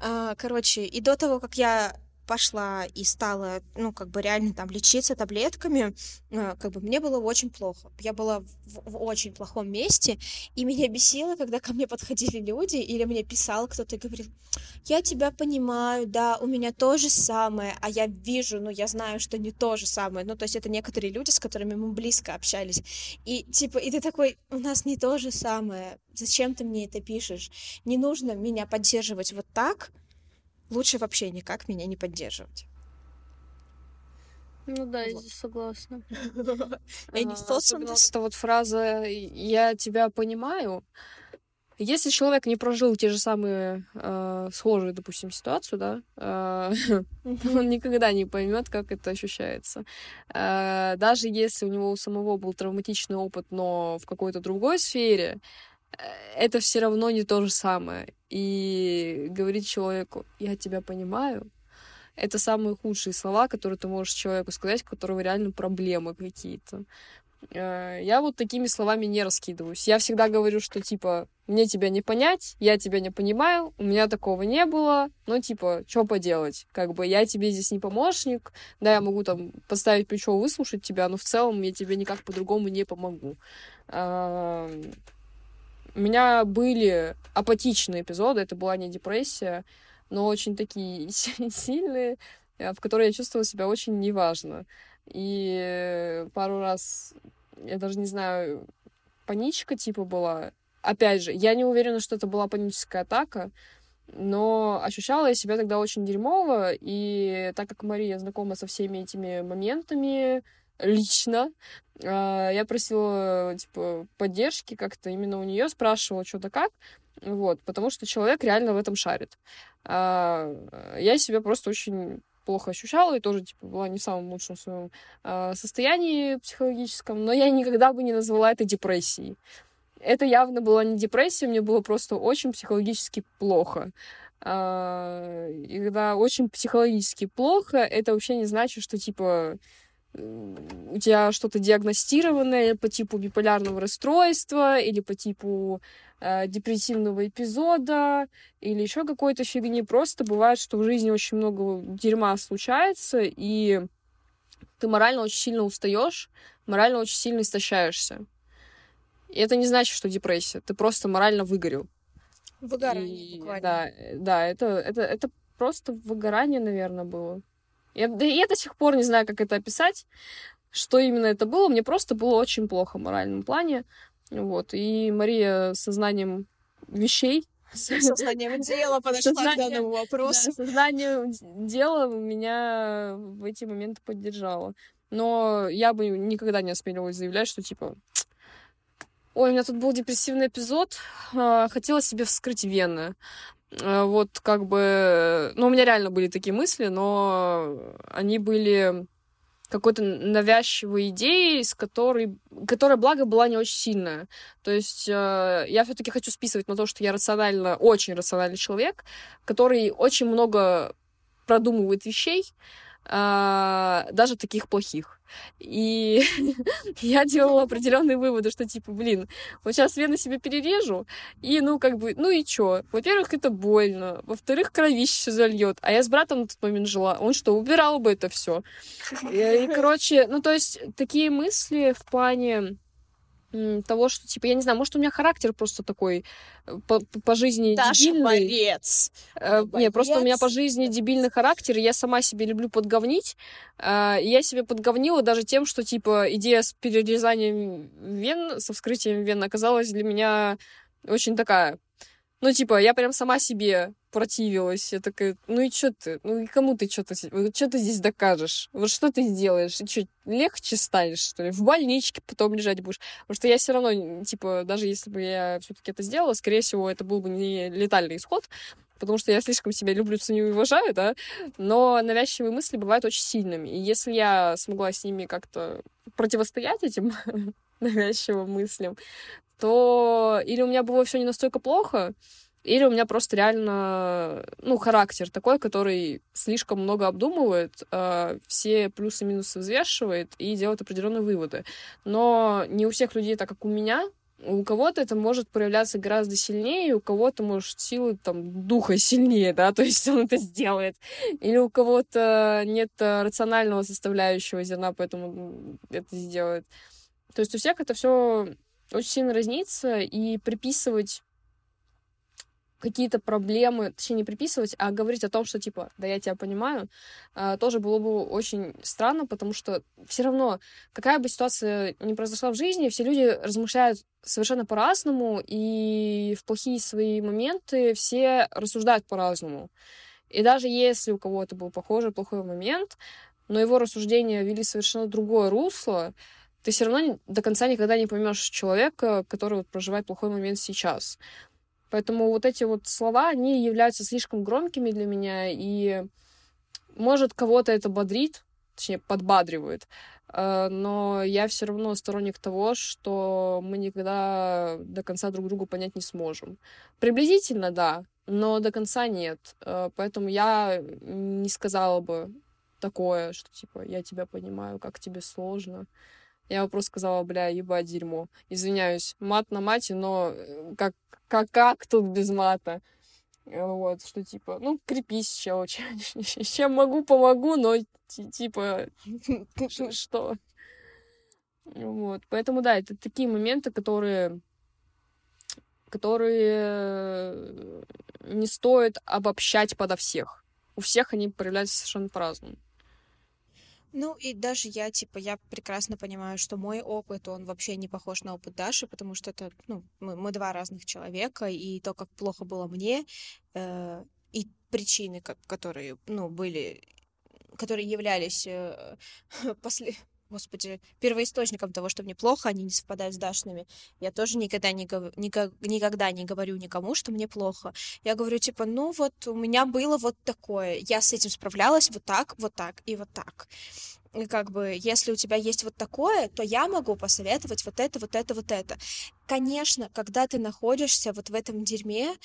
А, короче, и до того, как я пошла и стала, ну, как бы реально там лечиться таблетками, э, как бы мне было очень плохо. Я была в, в очень плохом месте, и меня бесило, когда ко мне подходили люди, или мне писал кто-то и говорил, я тебя понимаю, да, у меня то же самое, а я вижу, ну, я знаю, что не то же самое. Ну, то есть это некоторые люди, с которыми мы близко общались. И, типа, и ты такой, у нас не то же самое, зачем ты мне это пишешь? Не нужно меня поддерживать вот так, лучше вообще никак меня не поддерживать. Ну да, вот. я здесь согласна. Я не Это вот фраза «я тебя понимаю». Если человек не прожил те же самые э, схожие, допустим, ситуацию, да, э, он никогда не поймет, как это ощущается. Э, даже если у него у самого был травматичный опыт, но в какой-то другой сфере, это все равно не то же самое. И говорить человеку, я тебя понимаю, это самые худшие слова, которые ты можешь человеку сказать, у которого реально проблемы какие-то. Э, я вот такими словами не раскидываюсь. Я всегда говорю, что типа мне тебя не понять, я тебя не понимаю, у меня такого не было, ну типа, что поделать? Как бы я тебе здесь не помощник, да, я могу там поставить плечо, выслушать тебя, но в целом я тебе никак по-другому не помогу. У меня были апатичные эпизоды, это была не депрессия, но очень такие сильные, э, в которые я чувствовала себя очень неважно. И пару раз, я даже не знаю, паничка типа была. Опять же, я не уверена, что это была паническая атака, но ощущала я себя тогда очень дерьмово, и так как Мария знакома со всеми этими моментами, лично. А, я просила, типа, поддержки как-то именно у нее, спрашивала что-то как. Вот, потому что человек реально в этом шарит. А, я себя просто очень плохо ощущала и тоже, типа, была не в самом лучшем своем а, состоянии психологическом, но я никогда бы не назвала это депрессией. Это явно была не депрессия, мне было просто очень психологически плохо. И когда очень психологически плохо, это вообще не значит, что, типа, у тебя что-то диагностированное по типу биполярного расстройства или по типу э, депрессивного эпизода или еще какой-то фигни. Просто бывает, что в жизни очень много дерьма случается, и ты морально очень сильно устаешь, морально очень сильно истощаешься. И это не значит, что депрессия. Ты просто морально выгорел. Выгорание, и, буквально. Да, да, это, это, это просто выгорание, наверное, было. Я, да, я до сих пор не знаю, как это описать, что именно это было. Мне просто было очень плохо в моральном плане. Вот. И Мария с сознанием вещей Сознанием дела подошла к данному вопросу. Да, сознанием дела меня в эти моменты поддержало. Но я бы никогда не осмеливалась заявлять, что типа Ой, у меня тут был депрессивный эпизод. А, хотела себе вскрыть вены. А, вот как бы... Ну, у меня реально были такие мысли, но они были какой-то навязчивой идеей, с которой, которая, благо, была не очень сильная. То есть э, я все-таки хочу списывать на то, что я рационально, очень рациональный человек, который очень много продумывает вещей, э, даже таких плохих. И я делала определенные выводы, что типа, блин, вот сейчас вены себе перережу, и ну как бы, ну и чё? Во-первых, это больно, во-вторых, кровище зальет. А я с братом на тот момент жила, он что, убирал бы это все? И, и короче, ну то есть такие мысли в плане того, что, типа, я не знаю, может, у меня характер просто такой э, по, по жизни Даша дебильный. борец. Э, нет, просто у меня по жизни дебильный характер, и я сама себе люблю подговнить. Э, я себе подговнила даже тем, что, типа, идея с перерезанием вен, со вскрытием вен оказалась для меня очень такая ну, типа, я прям сама себе противилась. Я такая, ну и что ты? Ну и кому ты что-то что ты здесь докажешь? Вот что ты сделаешь? И что, легче станешь, что ли? В больничке потом лежать будешь? Потому что я все равно, типа, даже если бы я все-таки это сделала, скорее всего, это был бы не летальный исход, потому что я слишком себя люблю, ценю и уважаю, да, но навязчивые мысли бывают очень сильными. И если я смогла с ними как-то противостоять этим навязчивым мыслям, то или у меня было все не настолько плохо, или у меня просто реально, ну, характер такой, который слишком много обдумывает, э, все плюсы и минусы взвешивает и делает определенные выводы. Но не у всех людей так, как у меня. У кого-то это может проявляться гораздо сильнее, у кого-то, может, силы там духа сильнее, да, то есть он это сделает. Или у кого-то нет рационального составляющего зерна, поэтому это сделает. То есть у всех это все очень сильно разнится, и приписывать какие-то проблемы, точнее, не приписывать, а говорить о том, что, типа, да, я тебя понимаю, а, тоже было бы очень странно, потому что все равно, какая бы ситуация ни произошла в жизни, все люди размышляют совершенно по-разному, и в плохие свои моменты все рассуждают по-разному. И даже если у кого-то был похожий плохой момент, но его рассуждения вели совершенно другое русло, ты все равно до конца никогда не поймешь человека, который вот проживает плохой момент сейчас. Поэтому вот эти вот слова, они являются слишком громкими для меня, и может кого-то это бодрит, точнее, подбадривает, э, но я все равно сторонник того, что мы никогда до конца друг друга понять не сможем. Приблизительно, да, но до конца нет. Э, поэтому я не сказала бы такое, что типа я тебя понимаю, как тебе сложно. Я просто сказала, бля, ебать дерьмо. Извиняюсь, мат на мате, но э, как, как, как тут без мата? Вот, что типа, ну, крепись, чел, чем могу, помогу, но типа, что? Вот, поэтому, да, это такие моменты, которые которые не стоит обобщать подо всех. У всех они проявляются совершенно по-разному. Ну, и даже я, типа, я прекрасно понимаю, что мой опыт, он вообще не похож на опыт Даши, потому что это, ну, мы, мы два разных человека, и то, как плохо было мне, э, и причины, как, которые, ну, были, которые являлись э, после, господи, первоисточником того, что мне плохо, они не совпадают с Дашными. Я тоже никогда не, гов... никогда не говорю никому, что мне плохо. Я говорю, типа, ну вот у меня было вот такое, я с этим справлялась вот так, вот так и вот так. И как бы, если у тебя есть вот такое, то я могу посоветовать вот это, вот это, вот это. Конечно, когда ты находишься вот в этом дерьме,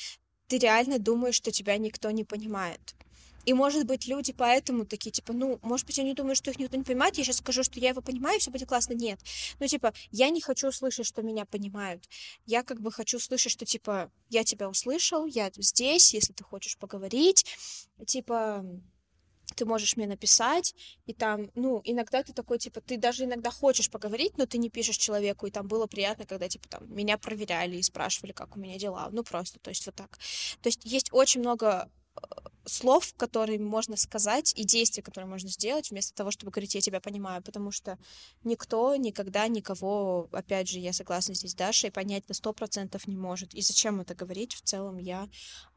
ты реально думаешь, что тебя никто не понимает. И, может быть, люди поэтому такие, типа, ну, может быть, они думают, что их никто не понимает, я сейчас скажу, что я его понимаю, все будет классно. Нет. Ну, типа, я не хочу слышать, что меня понимают. Я как бы хочу слышать, что, типа, я тебя услышал, я здесь, если ты хочешь поговорить. Типа, ты можешь мне написать, и там, ну, иногда ты такой, типа, ты даже иногда хочешь поговорить, но ты не пишешь человеку, и там было приятно, когда, типа, там, меня проверяли и спрашивали, как у меня дела, ну, просто, то есть вот так. То есть есть очень много слов, которые можно сказать, и действий, которые можно сделать, вместо того, чтобы говорить «я тебя понимаю», потому что никто никогда никого, опять же, я согласна здесь с Дашей, понять на сто процентов не может. И зачем это говорить? В целом я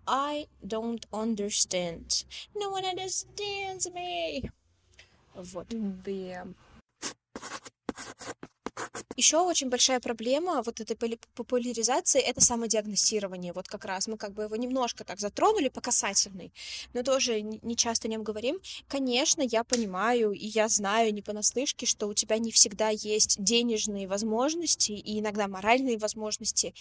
I don't understand. No one understands me. Вот. Да. Еще очень большая проблема вот этой популяризации — это самодиагностирование. Вот как раз мы как бы его немножко так затронули по касательной, но тоже не часто о нем говорим. Конечно, я понимаю и я знаю не понаслышке, что у тебя не всегда есть денежные возможности и иногда моральные возможности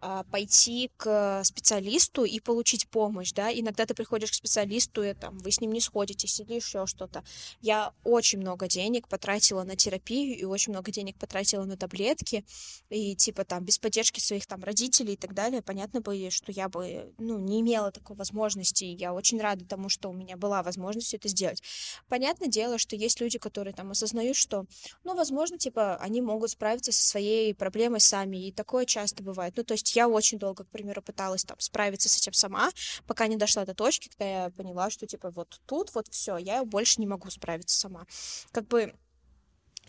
а, пойти к специалисту и получить помощь, да. Иногда ты приходишь к специалисту, и там вы с ним не сходитесь или еще что-то. Я очень много денег потратила на терапию и очень много денег потратила на таблетки, и типа там без поддержки своих там родителей и так далее, понятно бы, что я бы, ну, не имела такой возможности, я очень рада тому, что у меня была возможность это сделать. Понятное дело, что есть люди, которые там осознают, что, ну, возможно, типа, они могут справиться со своей проблемой сами, и такое часто бывает. Ну, то есть я очень долго, к примеру, пыталась там справиться с этим сама, пока не дошла до точки, когда я поняла, что, типа, вот тут вот все, я больше не могу справиться сама. Как бы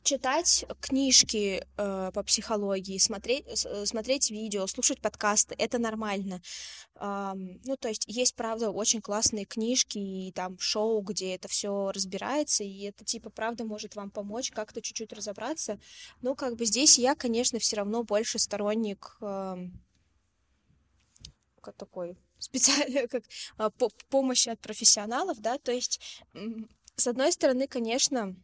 читать книжки э, по психологии, смотреть, э, смотреть видео, слушать подкасты, это нормально. Um, ну, то есть есть, правда, очень классные книжки и там шоу, где это все разбирается, и это, типа, правда может вам помочь как-то чуть-чуть разобраться. Но как бы здесь я, конечно, все равно больше сторонник э, такой специальной как, э, помощи от профессионалов, да, то есть, с одной стороны, конечно,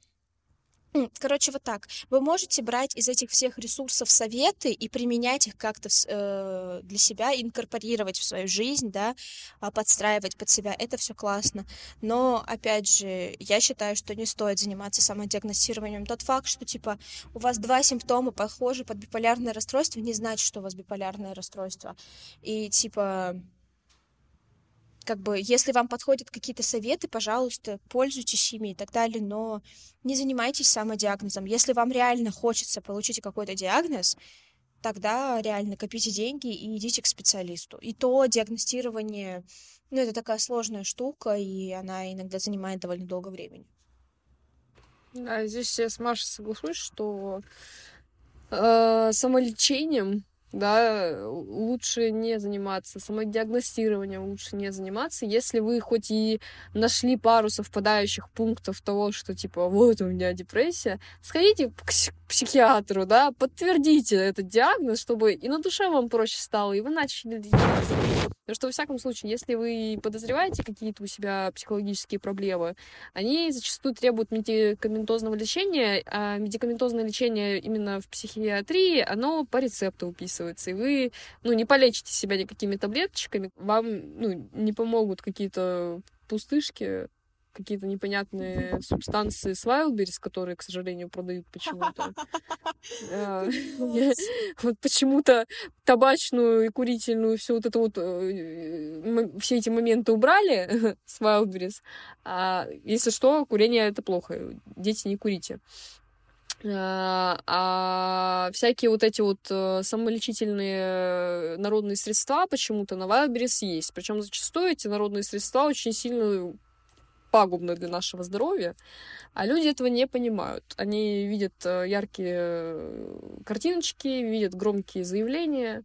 Короче, вот так. Вы можете брать из этих всех ресурсов советы и применять их как-то э, для себя, инкорпорировать в свою жизнь, да, а, подстраивать под себя. Это все классно. Но, опять же, я считаю, что не стоит заниматься самодиагностированием. Тот факт, что, типа, у вас два симптома похожи под биполярное расстройство, не значит, что у вас биполярное расстройство. И, типа, как бы, если вам подходят какие-то советы, пожалуйста, пользуйтесь ими и так далее, но не занимайтесь самодиагнозом. Если вам реально хочется получить какой-то диагноз, тогда реально копите деньги и идите к специалисту. И то диагностирование, ну, это такая сложная штука, и она иногда занимает довольно долго времени. Да, здесь я с Машей соглашусь, что э, самолечением да, лучше не заниматься самодиагностированием, лучше не заниматься, если вы хоть и нашли пару совпадающих пунктов того, что типа вот у меня депрессия, сходите к психиатру, да, подтвердите этот диагноз, чтобы и на душе вам проще стало, и вы начали лечиться. Потому что, во всяком случае, если вы подозреваете какие-то у себя психологические проблемы, они зачастую требуют медикаментозного лечения, а медикаментозное лечение именно в психиатрии, оно по рецепту уписывается, и вы, ну, не полечите себя никакими таблеточками, вам, ну, не помогут какие-то пустышки, какие-то непонятные субстанции с Wildberries, которые, к сожалению, продают почему-то. А, вот почему-то табачную и курительную, все вот это вот, э, все эти моменты убрали с Wildberries. А если что, курение это плохо. Дети, не курите. А, а всякие вот эти вот э, самолечительные народные средства почему-то на Wildberries есть. Причем зачастую эти народные средства очень сильно пагубно для нашего здоровья, а люди этого не понимают. Они видят э, яркие э, картиночки, видят громкие заявления,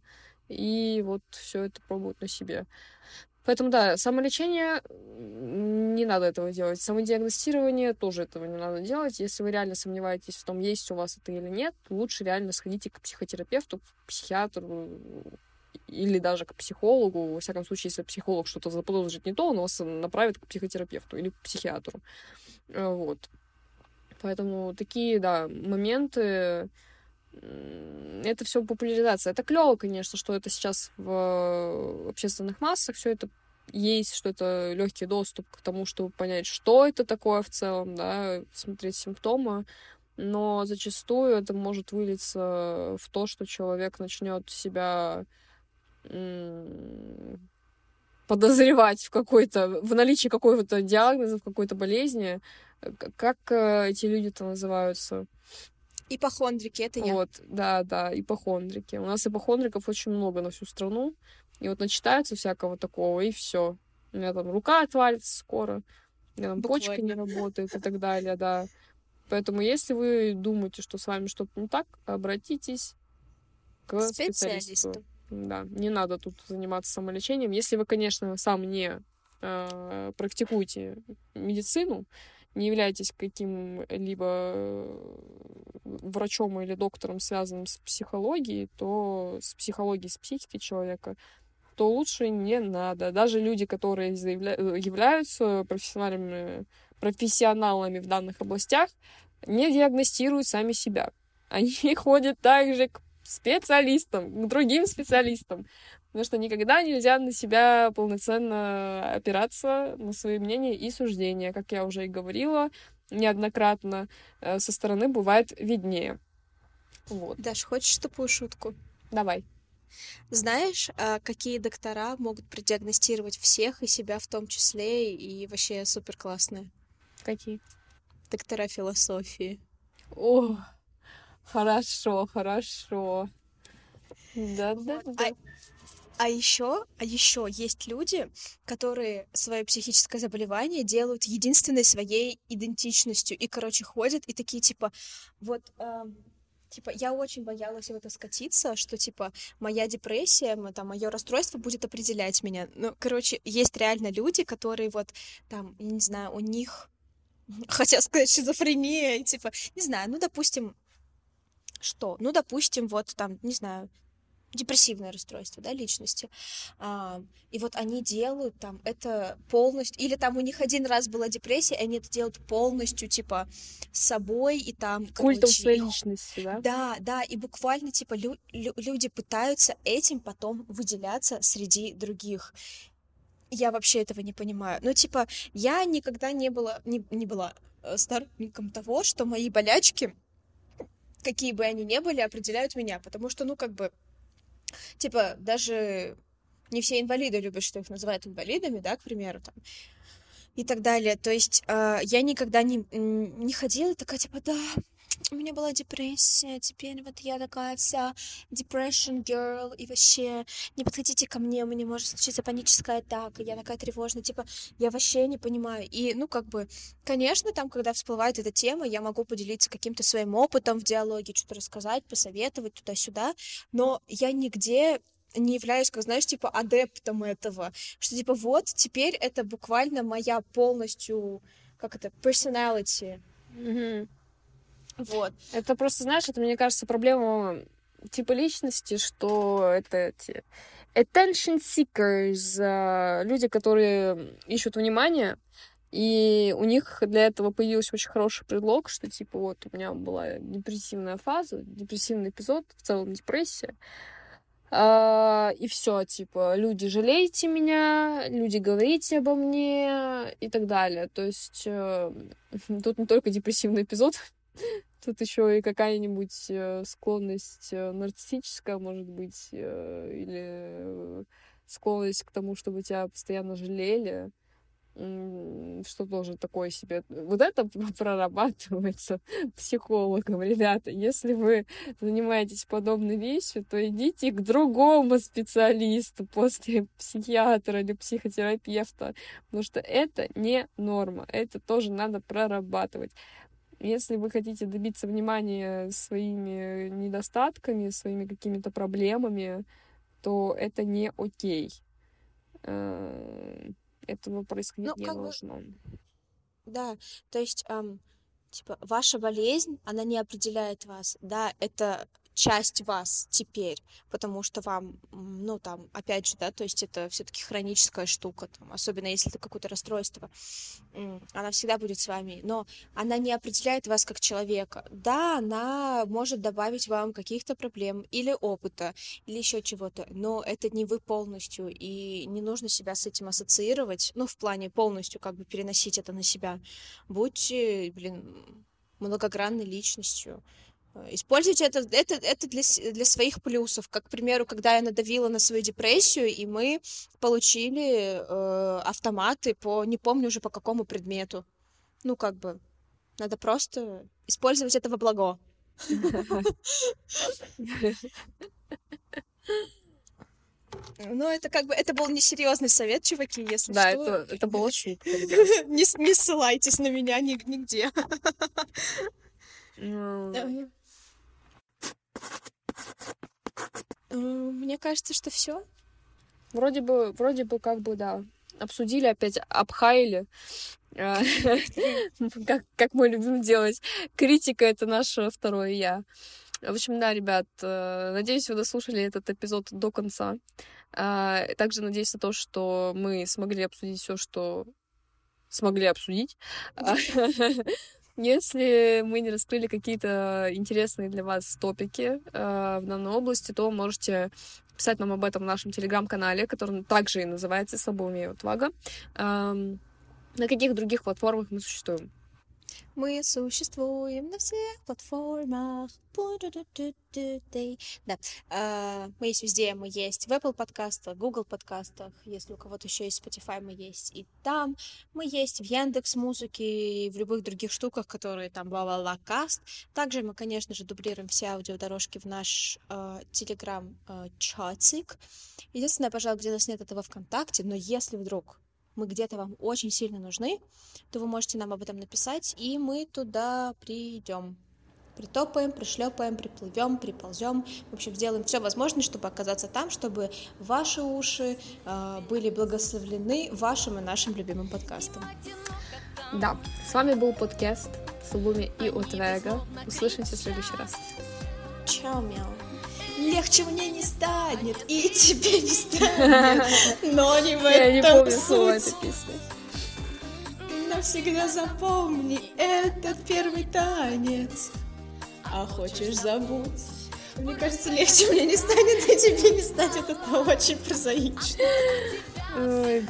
и вот все это пробуют на себе. Поэтому, да, самолечение не надо этого делать. Самодиагностирование тоже этого не надо делать. Если вы реально сомневаетесь в том, есть у вас это или нет, лучше реально сходите к психотерапевту, к психиатру, или даже к психологу. Во всяком случае, если психолог что-то заподозрит не то, он вас направит к психотерапевту или к психиатру. Э, вот. Поэтому такие, да, моменты, это все популяризация. Это клево, конечно, что это сейчас в общественных массах все это есть что-то легкий доступ к тому, чтобы понять, что это такое в целом, да, смотреть симптомы, но зачастую это может вылиться в то, что человек начнет себя подозревать в какой-то, в наличии какого-то диагноза, в какой-то болезни. Как э, эти люди-то называются? Ипохондрики, это я. Вот, да, да, ипохондрики. У нас ипохондриков очень много на всю страну. И вот начитается всякого такого, и все. У меня там рука отвалится скоро, у меня там Буквально. почка не работает и так далее, да. Поэтому, если вы думаете, что с вами что-то не так, обратитесь к специалисту. специалисту. Да, не надо тут заниматься самолечением. Если вы, конечно, сам не э, практикуете медицину, не являетесь каким-либо врачом или доктором, связанным с психологией, то с психологией, с психикой человека, то лучше не надо. Даже люди, которые заявля... являются профессиональными, профессионалами в данных областях, не диагностируют сами себя. Они ходят также к специалистам, к другим специалистам. Потому что никогда нельзя на себя полноценно опираться на свои мнения и суждения. Как я уже и говорила неоднократно, э, со стороны бывает виднее. Вот. Даш, хочешь тупую шутку? Давай. Знаешь, а, какие доктора могут продиагностировать всех и себя в том числе, и вообще супер классные? Какие? Доктора философии. О, хорошо, хорошо. Да, да, да. А, а еще, а еще есть люди, которые свое психическое заболевание делают единственной своей идентичностью и, короче, ходят и такие типа, вот. Э, типа, я очень боялась в это скатиться, что, типа, моя депрессия, там, мое расстройство будет определять меня. Ну, короче, есть реально люди, которые вот, там, я не знаю, у них, хотя сказать, шизофрения, типа, не знаю, ну, допустим, что? Ну, допустим, вот там, не знаю, депрессивное расстройство, да, личности. А, и вот они делают там это полностью, или там у них один раз была депрессия, и они это делают полностью, типа, с собой, и там... Культом короче, своей личности, да? Да, да, и буквально, типа, лю- лю- люди пытаются этим потом выделяться среди других. Я вообще этого не понимаю. Ну, типа, я никогда не была, не, не была э, сторонником того, что мои болячки, какие бы они ни были, определяют меня, потому что, ну, как бы, Типа, даже не все инвалиды любят, что их называют инвалидами, да, к примеру, там, и так далее. То есть э, я никогда не, не ходила такая, типа, да, у меня была депрессия, теперь вот я такая вся depression girl, и вообще не подходите ко мне, у меня может случиться паническая атака, я такая тревожная, типа, я вообще не понимаю. И, ну, как бы, конечно, там, когда всплывает эта тема, я могу поделиться каким-то своим опытом в диалоге, что-то рассказать, посоветовать туда-сюда, но я нигде не являюсь, как знаешь, типа адептом этого, что типа вот теперь это буквально моя полностью, как это, personality. Mm-hmm. Вот. Это просто, знаешь, это, мне кажется, проблема типа личности, что это эти attention seekers, а, люди, которые ищут внимание, и у них для этого появился очень хороший предлог, что типа вот у меня была депрессивная фаза, депрессивный эпизод, в целом депрессия. А, и все, типа, люди жалейте меня, люди говорите обо мне и так далее. То есть э, тут не только депрессивный эпизод, Тут еще и какая-нибудь э, склонность э, нарциссическая, может быть, э, или склонность к тому, чтобы тебя постоянно жалели, что тоже такое себе. Вот это прорабатывается психологом. Ребята, если вы занимаетесь подобной вещью, то идите к другому специалисту после психиатра или психотерапевта, потому что это не норма. Это тоже надо прорабатывать. Если вы хотите добиться внимания своими недостатками, своими какими-то проблемами, то это не окей. Э, этого происходить ну, не должно. Бы... Да, то есть, эм, типа, ваша болезнь, она не определяет вас. Да, это часть вас теперь, потому что вам, ну, там, опять же, да, то есть это все таки хроническая штука, там, особенно если это какое-то расстройство, она всегда будет с вами, но она не определяет вас как человека. Да, она может добавить вам каких-то проблем или опыта, или еще чего-то, но это не вы полностью, и не нужно себя с этим ассоциировать, ну, в плане полностью как бы переносить это на себя. Будьте, блин, многогранной личностью, используйте это, это, это для, для своих плюсов. Как, к примеру, когда я надавила на свою депрессию, и мы получили э, автоматы по, не помню уже по какому предмету. Ну, как бы, надо просто использовать это во благо. Ну, это как бы, это был несерьезный совет, чуваки, если да, что. Да, это, это было шутка. Не, не ссылайтесь на меня нигде. Ну, Э, мне кажется, что все. Вроде бы, вроде бы, как бы, да. Обсудили опять, обхаяли. Э, как, как мы любим делать. Критика — это наше второе «я». В общем, да, ребят, э, надеюсь, вы дослушали этот эпизод до конца. Также надеюсь на то, что мы смогли обсудить все, что смогли обсудить. Если мы не раскрыли какие-то интересные для вас топики э, в данной области, то можете писать нам об этом в нашем телеграм-канале, который также и называется «Слабоумие отвага». Э, на каких других платформах мы существуем? Мы существуем на всех платформах. Да. А, мы есть везде. Мы есть в Apple подкастах, Google подкастах. Если у кого-то еще есть Spotify, мы есть и там. Мы есть в Яндекс Музыке и в любых других штуках, которые там бла-бла-бла каст. Также мы, конечно же, дублируем все аудиодорожки в наш телеграм-чатик. Э, Единственное, пожалуй, где нас нет этого ВКонтакте, но если вдруг мы где-то вам очень сильно нужны, то вы можете нам об этом написать, и мы туда придем. Притопаем, пришлепаем, приплывем, приползем. В общем, сделаем все возможное, чтобы оказаться там, чтобы ваши уши э, были благословлены вашим и нашим любимым подкастом. Да, с вами был подкаст Сулуми и Отвега. Услышимся в следующий раз. Чао, мяу. Легче мне не станет, и тебе не станет, но не в этом Я не помню слова этой песни. Навсегда запомни этот первый танец. А хочешь забудь? Мне кажется, легче мне не станет, и тебе не станет. Это очень прозаично. Ой.